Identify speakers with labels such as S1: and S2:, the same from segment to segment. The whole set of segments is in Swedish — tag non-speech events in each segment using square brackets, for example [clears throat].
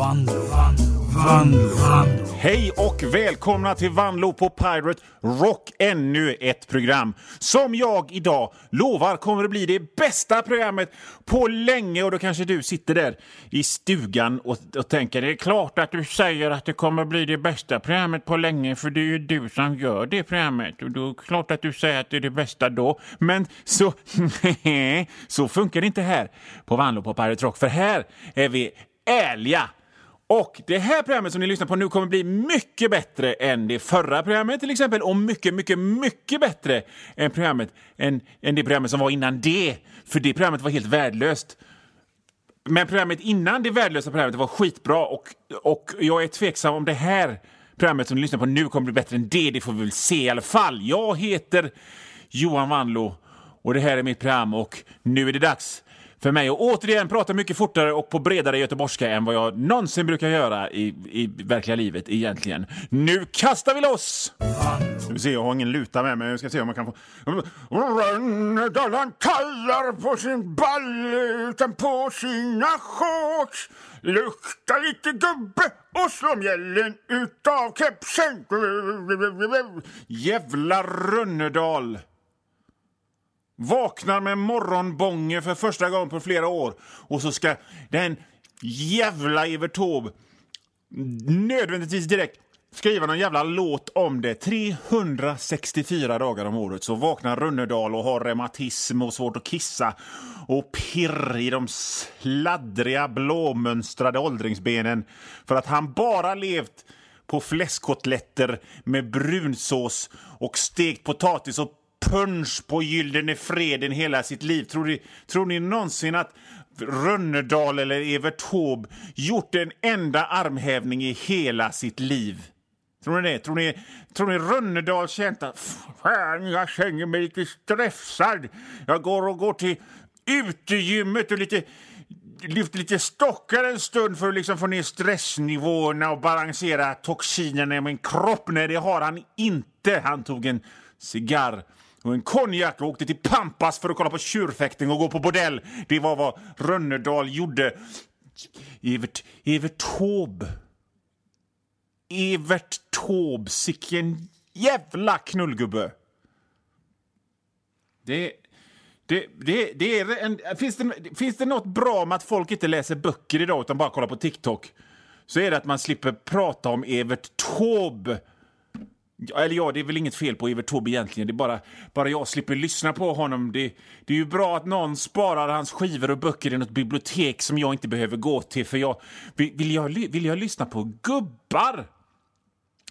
S1: Vanlo, Vanlo, Vanlo.
S2: Hej och välkomna till Vanlo på Pirate Rock, ännu ett program som jag idag lovar kommer att bli det bästa programmet på länge och då kanske du sitter där i stugan och, och tänker det är klart att du säger att det kommer att bli det bästa programmet på länge för det är ju du som gör det programmet och då är det klart att du säger att det är det bästa då. Men så, [laughs] så funkar det inte här på Vanlo på Pirate Rock för här är vi ärliga och det här programmet som ni lyssnar på nu kommer bli mycket bättre än det förra programmet till exempel och mycket, mycket, mycket bättre än, programmet, än, än det programmet som var innan det. För det programmet var helt värdelöst. Men programmet innan det värdelösa programmet var skitbra och, och jag är tveksam om det här programmet som ni lyssnar på nu kommer bli bättre än det. Det får vi väl se i alla fall. Jag heter Johan Wanlo och det här är mitt program och nu är det dags för mig att återigen prata mycket fortare och på bredare göteborgska än vad jag någonsin brukar göra i, i verkliga livet egentligen. Nu kastar vi loss! Ska vi se, jag har ingen luta med mig. Jag ska se om man kan få... Rönnedalen kallar på sin balle utan på sina shorts Lukta lite gubbe och slå mjällen utav kepsen Jävla Rönnedal! Vaknar med morgonbånge för första gången på flera år och så ska den jävla Evert Taube nödvändigtvis direkt skriva någon jävla låt om det. 364 dagar om året så vaknar Rönnedal och har reumatism och svårt att kissa och pirr i de sladdriga blåmönstrade åldringsbenen för att han bara levt på fläskkotletter med brunsås och stekt potatis och punch på Gyllene Freden hela sitt liv. Tror ni, tror ni någonsin att Rönnedal eller Evert Taube gjort en enda armhävning i hela sitt liv? Tror ni det? Tror ni, tror ni Rönnedal känt att fan, jag känner mig lite stressad. Jag går och går till utegymmet och lite lyfter lite stockar en stund för att liksom få ner stressnivåerna och balansera toxinerna i min kropp. Nej, det har han inte. Han tog en cigarr och en konjak och åkte till Pampas för att kolla på tjurfäktning och gå på bordell. Det var vad Rönnerdal gjorde. Evert, Evert Taube. Evert Taube, sicken jävla knullgubbe. Det, det, det, det är en, finns, det, finns det något bra med att folk inte läser böcker idag utan bara kollar på TikTok så är det att man slipper prata om Evert Taube eller ja, det är väl inget fel på Evert Taube egentligen. Det är bara, bara jag slipper lyssna på honom. Det, det är ju bra att någon sparar hans skivor och böcker i något bibliotek som jag inte behöver gå till. För jag, vill, jag, vill jag lyssna på gubbar?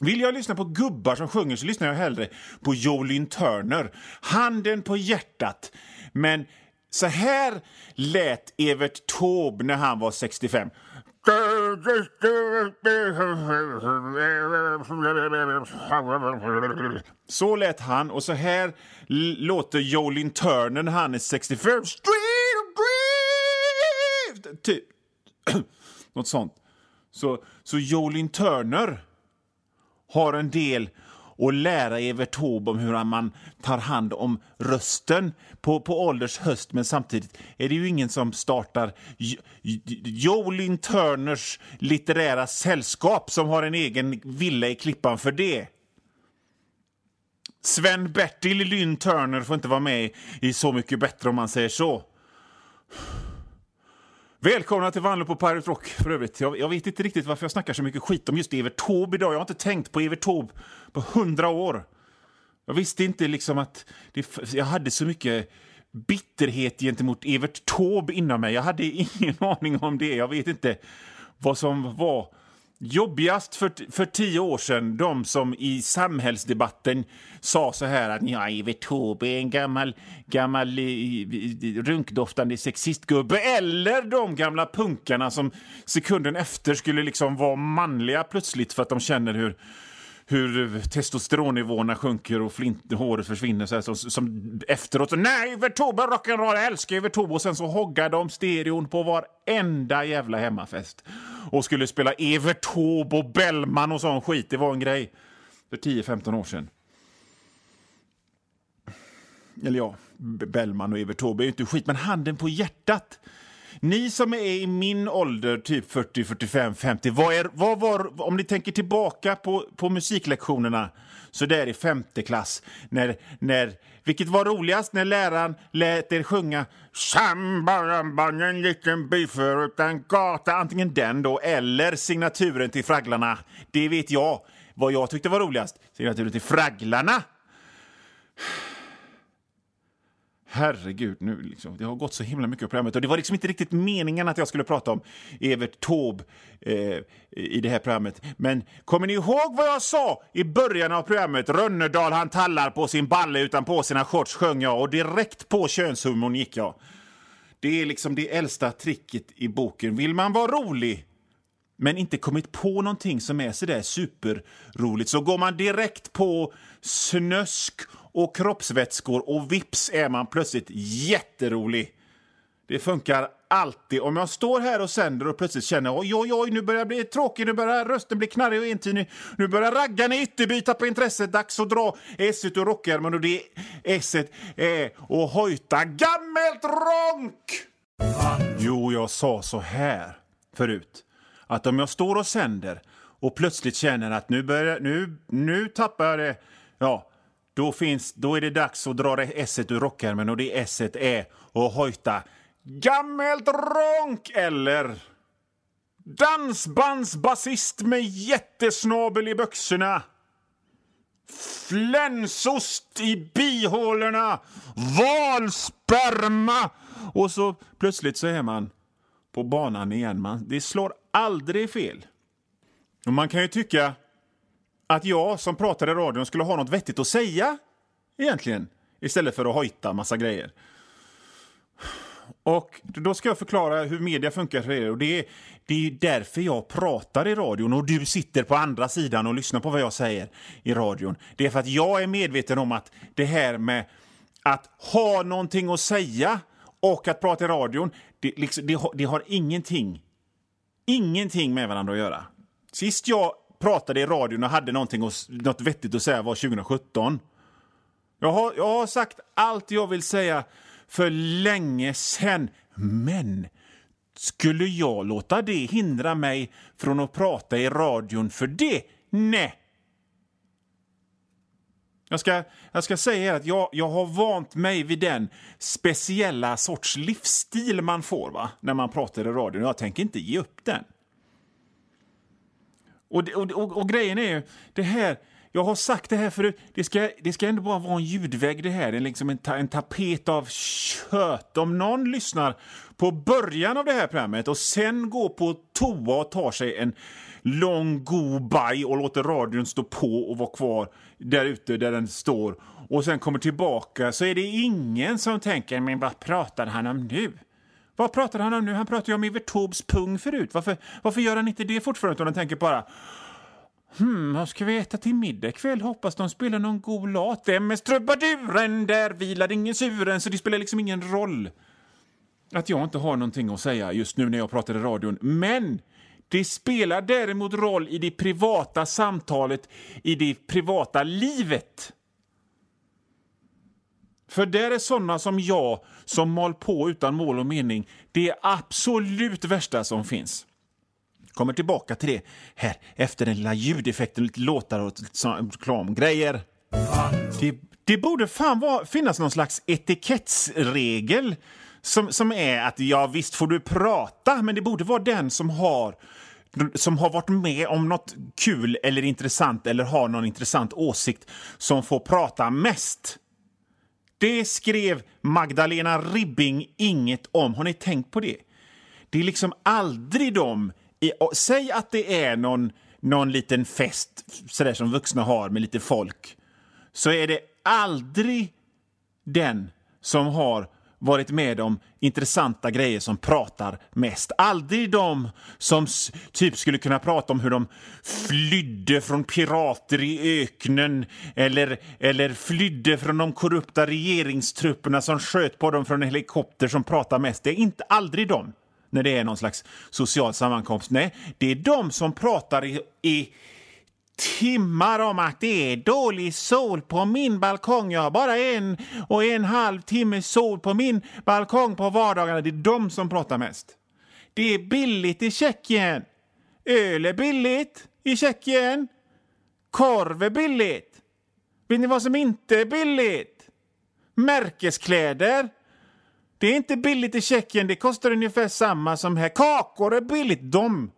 S2: Vill jag lyssna på gubbar som sjunger så lyssnar jag hellre på Jolin Turner. Handen på hjärtat. Men så här lät Evert Taube när han var 65. Så lät han och så här låter Jolin Turner när han är 65. Street Typ. [clears throat] Något sånt. Så, så Jolin Turner har en del och lära Evert Taube om hur man tar hand om rösten på, på ålders höst. Men samtidigt är det ju ingen som startar Jolin Turners litterära sällskap som har en egen villa i Klippan för det. Sven-Bertil Lynn Turner får inte vara med i Så mycket bättre om man säger så. Välkomna till Vanlo på Pirate Rock för övrigt. Jag, jag, vet inte riktigt varför jag snackar så mycket skit om just Evert Taube idag. Jag har inte tänkt på Evert Taube på hundra år. Jag visste inte liksom att det, jag hade så mycket bitterhet gentemot Evert Taube inom mig. Jag hade ingen [laughs] aning om det. Jag vet inte vad som var Jobbigast för, för tio år sedan, de som i samhällsdebatten sa så här att ja, Evert Taube är en gammal, gammal eh, eh, runkdoftande sexistgubbe. Eller de gamla punkarna som sekunden efter skulle liksom vara manliga plötsligt för att de känner hur hur testosteronnivåerna sjunker och flint, håret försvinner. Så här, så, som efteråt så nej, Vertoba rock'n'roll, jag älskar Vertoba. Och sen så hoggade de stereon på varenda jävla hemmafest. Och skulle spela Evert Taube och Bellman och sån skit. Det var en grej för 10-15 år sedan. Eller ja, Bellman och Evert Taube är ju inte skit, men handen på hjärtat ni som är i min ålder, typ 40, 45, 50, vad, är, vad var, om ni tänker tillbaka på, på musiklektionerna så där i femte klass, när, när, vilket var roligast när läraren lät er sjunga Sambaramban, en liten by förutan gata, antingen den då eller signaturen till Fragglarna. Det vet jag vad jag tyckte var roligast, signaturen till Fragglarna. Herregud, nu liksom, det har gått så himla mycket på programmet. Och det var liksom inte riktigt meningen att jag skulle prata om Evert Taube eh, i det här programmet. Men kommer ni ihåg vad jag sa i början av programmet? Rönnerdal han tallar på sin balle utan på sina shorts sjöng jag och direkt på könshumorn gick jag. Det är liksom det äldsta tricket i boken. Vill man vara rolig men inte kommit på någonting som är sådär superroligt så går man direkt på snösk och kroppsvätskor och vips är man plötsligt jätterolig. Det funkar alltid. Om jag står här och sänder och plötsligt känner oj, oj, oj, nu börjar jag bli tråkig, nu börjar rösten bli knarrig och entydig, nu börjar raggarna ytterbyta på intresset, dags att dra esset ur rockärmen och det esset är att hojta gammelt ronk! Jo, jag sa så här förut, att om jag står och sänder och plötsligt känner att nu, börjar, nu, nu tappar jag det, ja, då, finns, då är det dags att dra s ur rockärmen och det s är att hojta gammelt ronk eller dansbandsbasist med jättesnabel i byxorna flänsost i bihålorna, valsperma och så plötsligt så är man på banan igen. Man, det slår aldrig fel. Och man kan ju tycka att jag som pratar i radion skulle ha något vettigt att säga egentligen istället för att hojta massa grejer. Och Då ska jag förklara hur media funkar för er. Och det, är, det är därför jag pratar i radion och du sitter på andra sidan och lyssnar på vad jag säger i radion. Det är för att jag är medveten om att det här med att ha någonting att säga och att prata i radion, det, liksom, det, det har ingenting, ingenting med varandra att göra. Sist jag pratade i radion och hade någonting och, något vettigt att säga var 2017. Jag har, jag har sagt allt jag vill säga för länge sen. Men skulle jag låta det hindra mig från att prata i radion för det? Nej. Jag ska, jag ska säga att jag, jag har vant mig vid den speciella sorts livsstil man får va? när man pratar i radion. Jag tänker inte ge upp den. Och, och, och, och, grejen är ju, det här, jag har sagt det här förut, det ska, det ska ändå bara vara en ljudvägg det här, det är liksom en, ta, en tapet av kött. Om någon lyssnar på början av det här programmet och sen går på toa och tar sig en lång god baj och låter radion stå på och vara kvar där ute där den står och sen kommer tillbaka så är det ingen som tänker men vad pratar han om nu? Vad pratar han om nu? Han pratade ju om Evert Taubes pung förut. Varför, varför gör han inte det fortfarande? Utan han tänker bara Hmm, vad ska vi äta till middag ikväll? Hoppas de spelar någon god låt. är trubaduren, där vilade ingen suren, så det spelar liksom ingen roll att jag inte har någonting att säga just nu när jag pratar i radion. Men det spelar däremot roll i det privata samtalet, i det privata livet. För där är såna som jag som mal på utan mål och mening det absolut värsta som finns. Kommer tillbaka till det här efter den lilla ljudeffekten, lite låtar och reklamgrejer. Det, det borde fan vara, finnas någon slags etikettsregel som, som är att ja, visst får du prata, men det borde vara den som har som har varit med om något kul eller intressant eller har någon intressant åsikt som får prata mest. Det skrev Magdalena Ribbing inget om. Har ni tänkt på det? Det är liksom aldrig de... I, säg att det är någon, någon liten fest sådär som vuxna har med lite folk. Så är det aldrig den som har varit med om intressanta grejer som pratar mest. Aldrig de som typ skulle kunna prata om hur de flydde från pirater i öknen eller, eller flydde från de korrupta regeringstrupperna som sköt på dem från en helikopter som pratar mest. Det är inte aldrig de när det är någon slags social sammankomst. Nej, det är de som pratar i, i timmar om att det är dålig sol på min balkong. Jag har bara en och en halv timme sol på min balkong på vardagarna. Det är de som pratar mest. Det är billigt i Tjeckien. Öl är billigt i Tjeckien. Korv är billigt. Vet ni vad som inte är billigt? Märkeskläder. Det är inte billigt i Tjeckien. Det kostar ungefär samma som här. Kakor är billigt. De,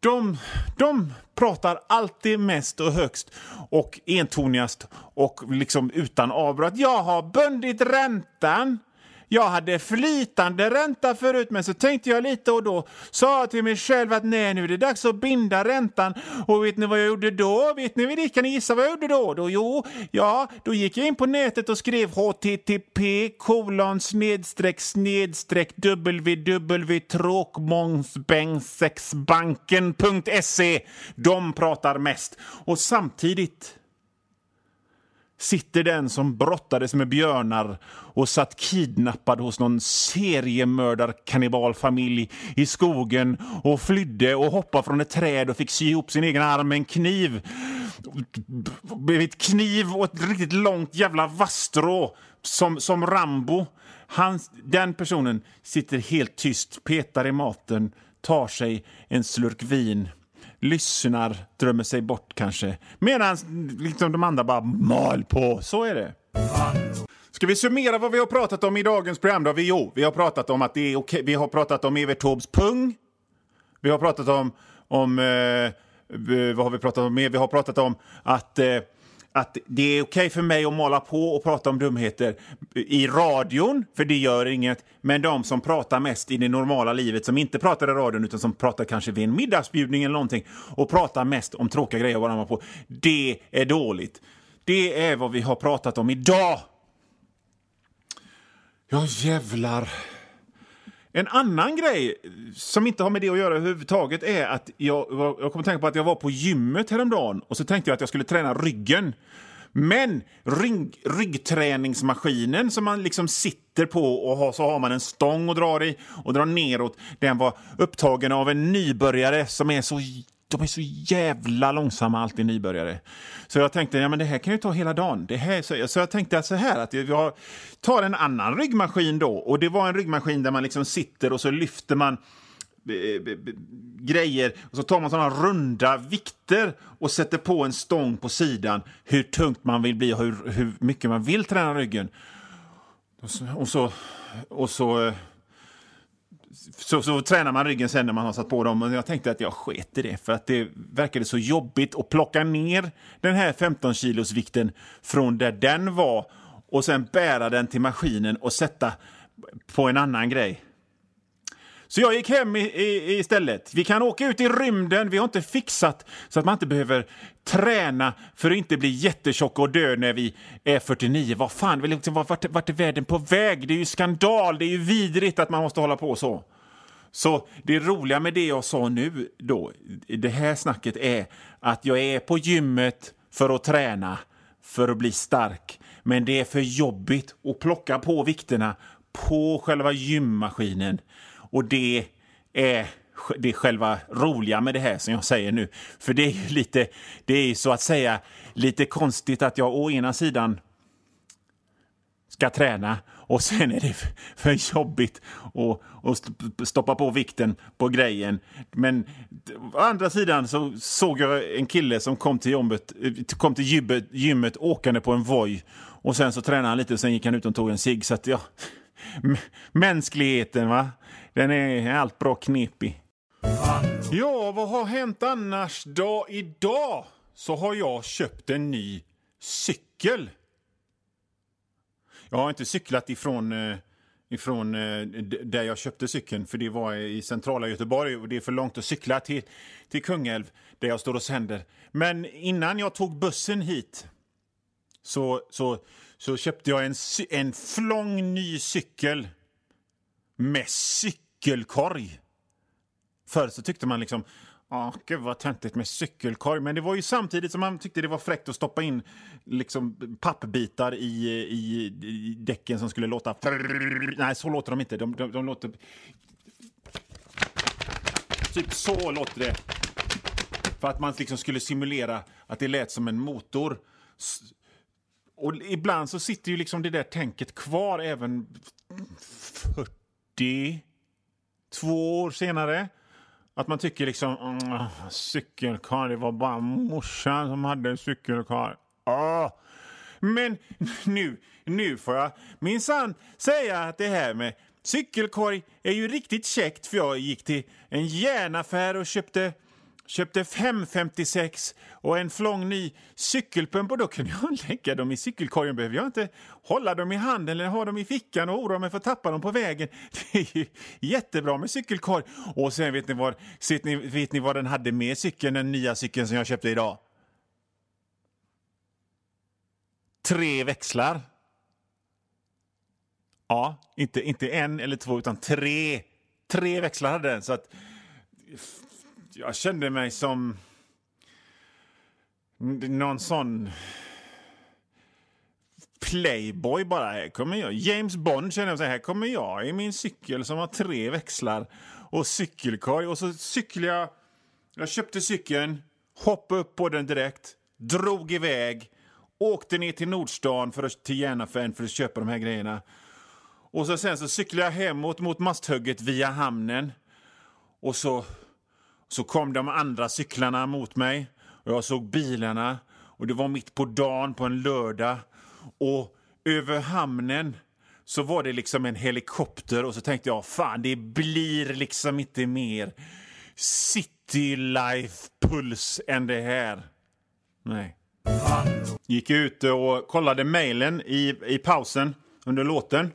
S2: de, de pratar alltid mest och högst och entonigast och liksom utan avbrott. Jag har bundit räntan. Jag hade flytande ränta förut, men så tänkte jag lite och då sa jag till mig själv att nej, nu är det dags att binda räntan. Och vet ni vad jag gjorde då? Vet ni vad Kan ni gissa vad jag gjorde då? då? Jo, ja, då gick jag in på nätet och skrev http kolon snedstreck snedstreck www.tråkmånsbängsexbanken.se. De pratar mest. Och samtidigt sitter den som brottades med björnar och satt kidnappad hos någon seriemördarkannibalfamilj i skogen och flydde och hoppade från ett träd och fick sy ihop sin egen arm med en kniv. Med ett kniv och ett riktigt långt jävla vasstrå som, som Rambo. Han, den personen sitter helt tyst, petar i maten, tar sig en slurk vin lyssnar, drömmer sig bort kanske. Medan liksom de andra bara mal på. Så är det. Ska vi summera vad vi har pratat om i dagens program? Då? Vi, jo, vi har pratat om att det är okej. Vi har pratat om Evert Taubes pung. Vi har pratat om, om eh, vad har vi pratat om mer? Vi har pratat om att eh, att det är okej okay för mig att måla på och prata om dumheter i radion, för det gör inget. Men de som pratar mest i det normala livet, som inte pratar i radion utan som pratar kanske vid en middagsbjudning eller någonting och pratar mest om tråkiga grejer varandra på, det är dåligt. Det är vad vi har pratat om idag. Ja, jävlar. En annan grej som inte har med det att göra överhuvudtaget är att jag, jag kommer tänka på att jag var på gymmet häromdagen och så tänkte jag att jag skulle träna ryggen. Men rygg, ryggträningsmaskinen som man liksom sitter på och har, så har man en stång och drar i och drar neråt, den var upptagen av en nybörjare som är så de är så jävla långsamma, alltid nybörjare. Så jag tänkte, ja men det här kan ju ta hela dagen. Det här, så, så jag tänkte så här att jag tar en annan ryggmaskin då. Och det var en ryggmaskin där man liksom sitter och så lyfter man eh, eh, eh, grejer och så tar man sådana runda vikter och sätter på en stång på sidan hur tungt man vill bli och hur, hur mycket man vill träna ryggen. Och så, och så, och så så, så tränar man ryggen sen när man har satt på dem. Och jag tänkte att jag sket i det, för att det verkade så jobbigt att plocka ner den här 15 kilos vikten från där den var och sen bära den till maskinen och sätta på en annan grej. Så jag gick hem i, i, istället. Vi kan åka ut i rymden. Vi har inte fixat så att man inte behöver träna för att inte bli jättetjock och dö när vi är 49. Vad fan, vart, vart är världen på väg? Det är ju skandal, det är ju vidrigt att man måste hålla på så. Så det roliga med det jag sa nu då, det här snacket är att jag är på gymmet för att träna, för att bli stark. Men det är för jobbigt att plocka på vikterna på själva gymmaskinen. Och det är det själva roliga med det här som jag säger nu. För det är ju lite, det är så att säga lite konstigt att jag å ena sidan ska träna och sen är det för jobbigt att, stoppa på vikten på grejen. Men å andra sidan så såg jag en kille som kom till, jobbet, eh, kom till gymmet, gymmet åkande på en Voi och sen så tränade han lite och sen gick han ut och tog en cigg. Så att ja, mänskligheten va, den är allt bra knepig. Ja, vad har hänt annars då? Idag så har jag köpt en ny cykel. Jag har inte cyklat ifrån, eh, ifrån eh, där jag köpte cykeln, för det var i centrala Göteborg och det är för långt att cykla till, till Kungälv, där jag står och sänder. Men innan jag tog bussen hit så, så, så köpte jag en, en flång ny cykel med cykelkorg. Förr så tyckte man liksom Ja, gud vad töntigt med cykelkorg. Men det var ju samtidigt som man tyckte det var fräckt att stoppa in liksom, pappbitar i, i, i däcken som skulle låta... Nej, så låter de inte. De, de, de låter... Typ så låter det. för att man liksom skulle simulera att det lät som en motor. Och ibland så sitter ju liksom det där tänket kvar även 42 år senare. Att man tycker liksom, mm, cykelkar, det var bara morsan som hade en cykelkar. Ah. Men nu, nu får jag minsann säga att det här med cykelkorg är ju riktigt käckt för jag gick till en järnaffär och köpte Köpte 556 och en flång ny cykelpump och då kunde jag [laughs] lägga dem i cykelkorgen. Behöver jag inte hålla dem i handen eller ha dem i fickan och oroa mig för att tappa dem på vägen. [laughs] Det är ju jättebra med cykelkorg. Och sen vet ni vad, ni, vet ni vad den hade med cykeln, den nya cykeln som jag köpte idag? Tre växlar. Ja, inte, inte en eller två, utan tre. Tre växlar hade den. Så att jag kände mig som någon sån playboy bara. Här kommer jag. James Bond känner jag så här kommer jag i min cykel som har tre växlar och cykelkorg och så cyklar jag. Jag köpte cykeln, hoppade upp på den direkt, drog iväg, åkte ner till Nordstan för att, till Järnaffären för att köpa de här grejerna. Och så sen så cyklade jag hemåt mot Masthugget via hamnen. Och så så kom de andra cyklarna mot mig och jag såg bilarna och det var mitt på dagen på en lördag och över hamnen så var det liksom en helikopter och så tänkte jag fan det blir liksom inte mer city life puls än det här. Nej. Gick ut och kollade mejlen i, i pausen under låten.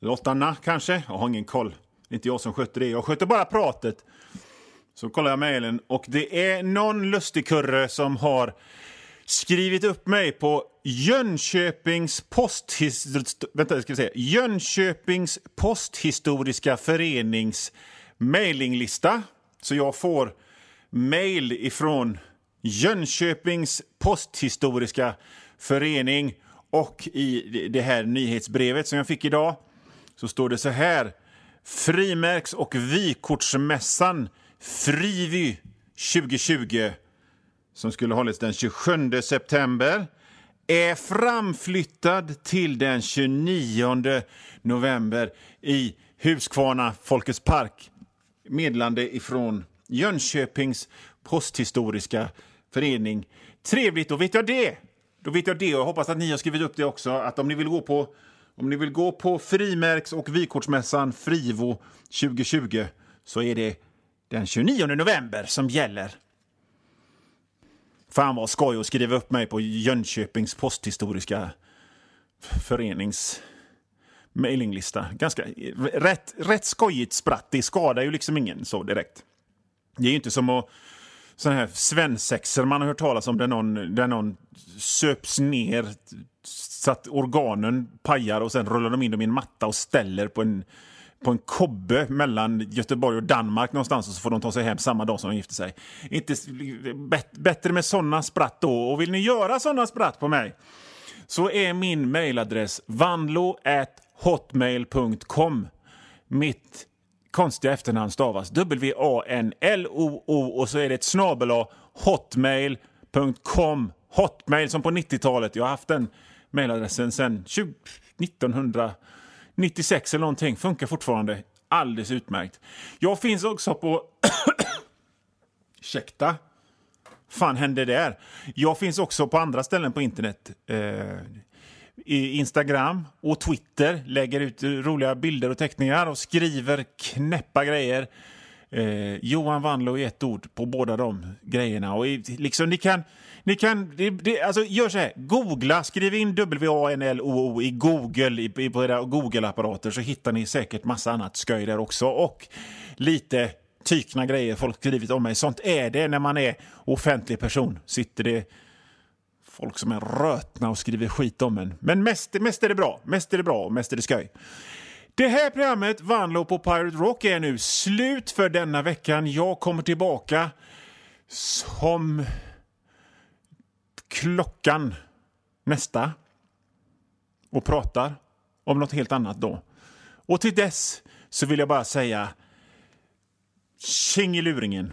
S2: Lottarna kanske? Jag har ingen koll. Det är inte jag som sköter det. Jag sköter bara pratet. Så kollar jag mejlen och det är någon lustigkurre som har skrivit upp mig på Jönköpings, posthist vänta, ska vi säga. Jönköpings posthistoriska förenings mailinglista. Så jag får mejl ifrån Jönköpings posthistoriska förening och i det här nyhetsbrevet som jag fick idag så står det så här. Frimärks och vykortsmässan Frivy 2020 som skulle hållits den 27 september är framflyttad till den 29 november i Huskvarna Folkets park. Meddelande ifrån Jönköpings posthistoriska förening. Trevligt, då vet jag det. Då vet jag det och jag hoppas att ni har skrivit upp det också. Att om ni vill gå på, om ni vill gå på frimärks och vykortsmässan Frivo 2020 så är det den 29 november som gäller. Fan vad skoj att skriva upp mig på Jönköpings posthistoriska förenings mailinglista. Ganska rätt, rätt skojigt spratt. Det skadar ju liksom ingen så direkt. Det är ju inte som att sådana här svensexor man har hört talas om där någon, där någon söps ner så att organen pajar och sen rullar de in dem i en matta och ställer på en på en kobbe mellan Göteborg och Danmark någonstans och så får de ta sig hem samma dag som de gifter sig. Inte, bättre med sådana spratt då. Och vill ni göra sådana spratt på mig så är min mejladress vanlo.hotmail.com. Mitt konstiga efternamn stavas W-A-N-L-O-O och så är det ett snabel hotmail.com. Hotmail som på 90-talet. Jag har haft den mejladressen sedan 1900 96 eller någonting. Funkar fortfarande alldeles utmärkt. Jag finns också på... [coughs] Ursäkta. fan hände där? Jag finns också på andra ställen på internet. Eh, I Instagram och Twitter. Lägger ut roliga bilder och teckningar och skriver knäppa grejer. Eh, Johan Wanlo i ett ord på båda de grejerna. Och liksom, ni kan ni kan, det, det, alltså gör så här, googla, skriv in W-A-N-L-O-O i Google, i, i, på era Google-apparater så hittar ni säkert massa annat skoj där också. Och lite tykna grejer folk skrivit om mig. Sånt är det när man är offentlig person. Sitter det folk som är rötna och skriver skit om en. Men mest, mest är det bra. Mest är det bra och mest är det skoj. Det här programmet, Vanlo på Pirate Rock, är nu slut för denna veckan. Jag kommer tillbaka som klockan nästa och pratar om något helt annat då. Och till dess så vill jag bara säga luringen.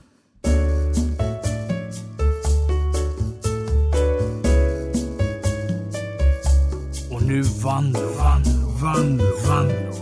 S1: Och nu vann, vann, vann, vann.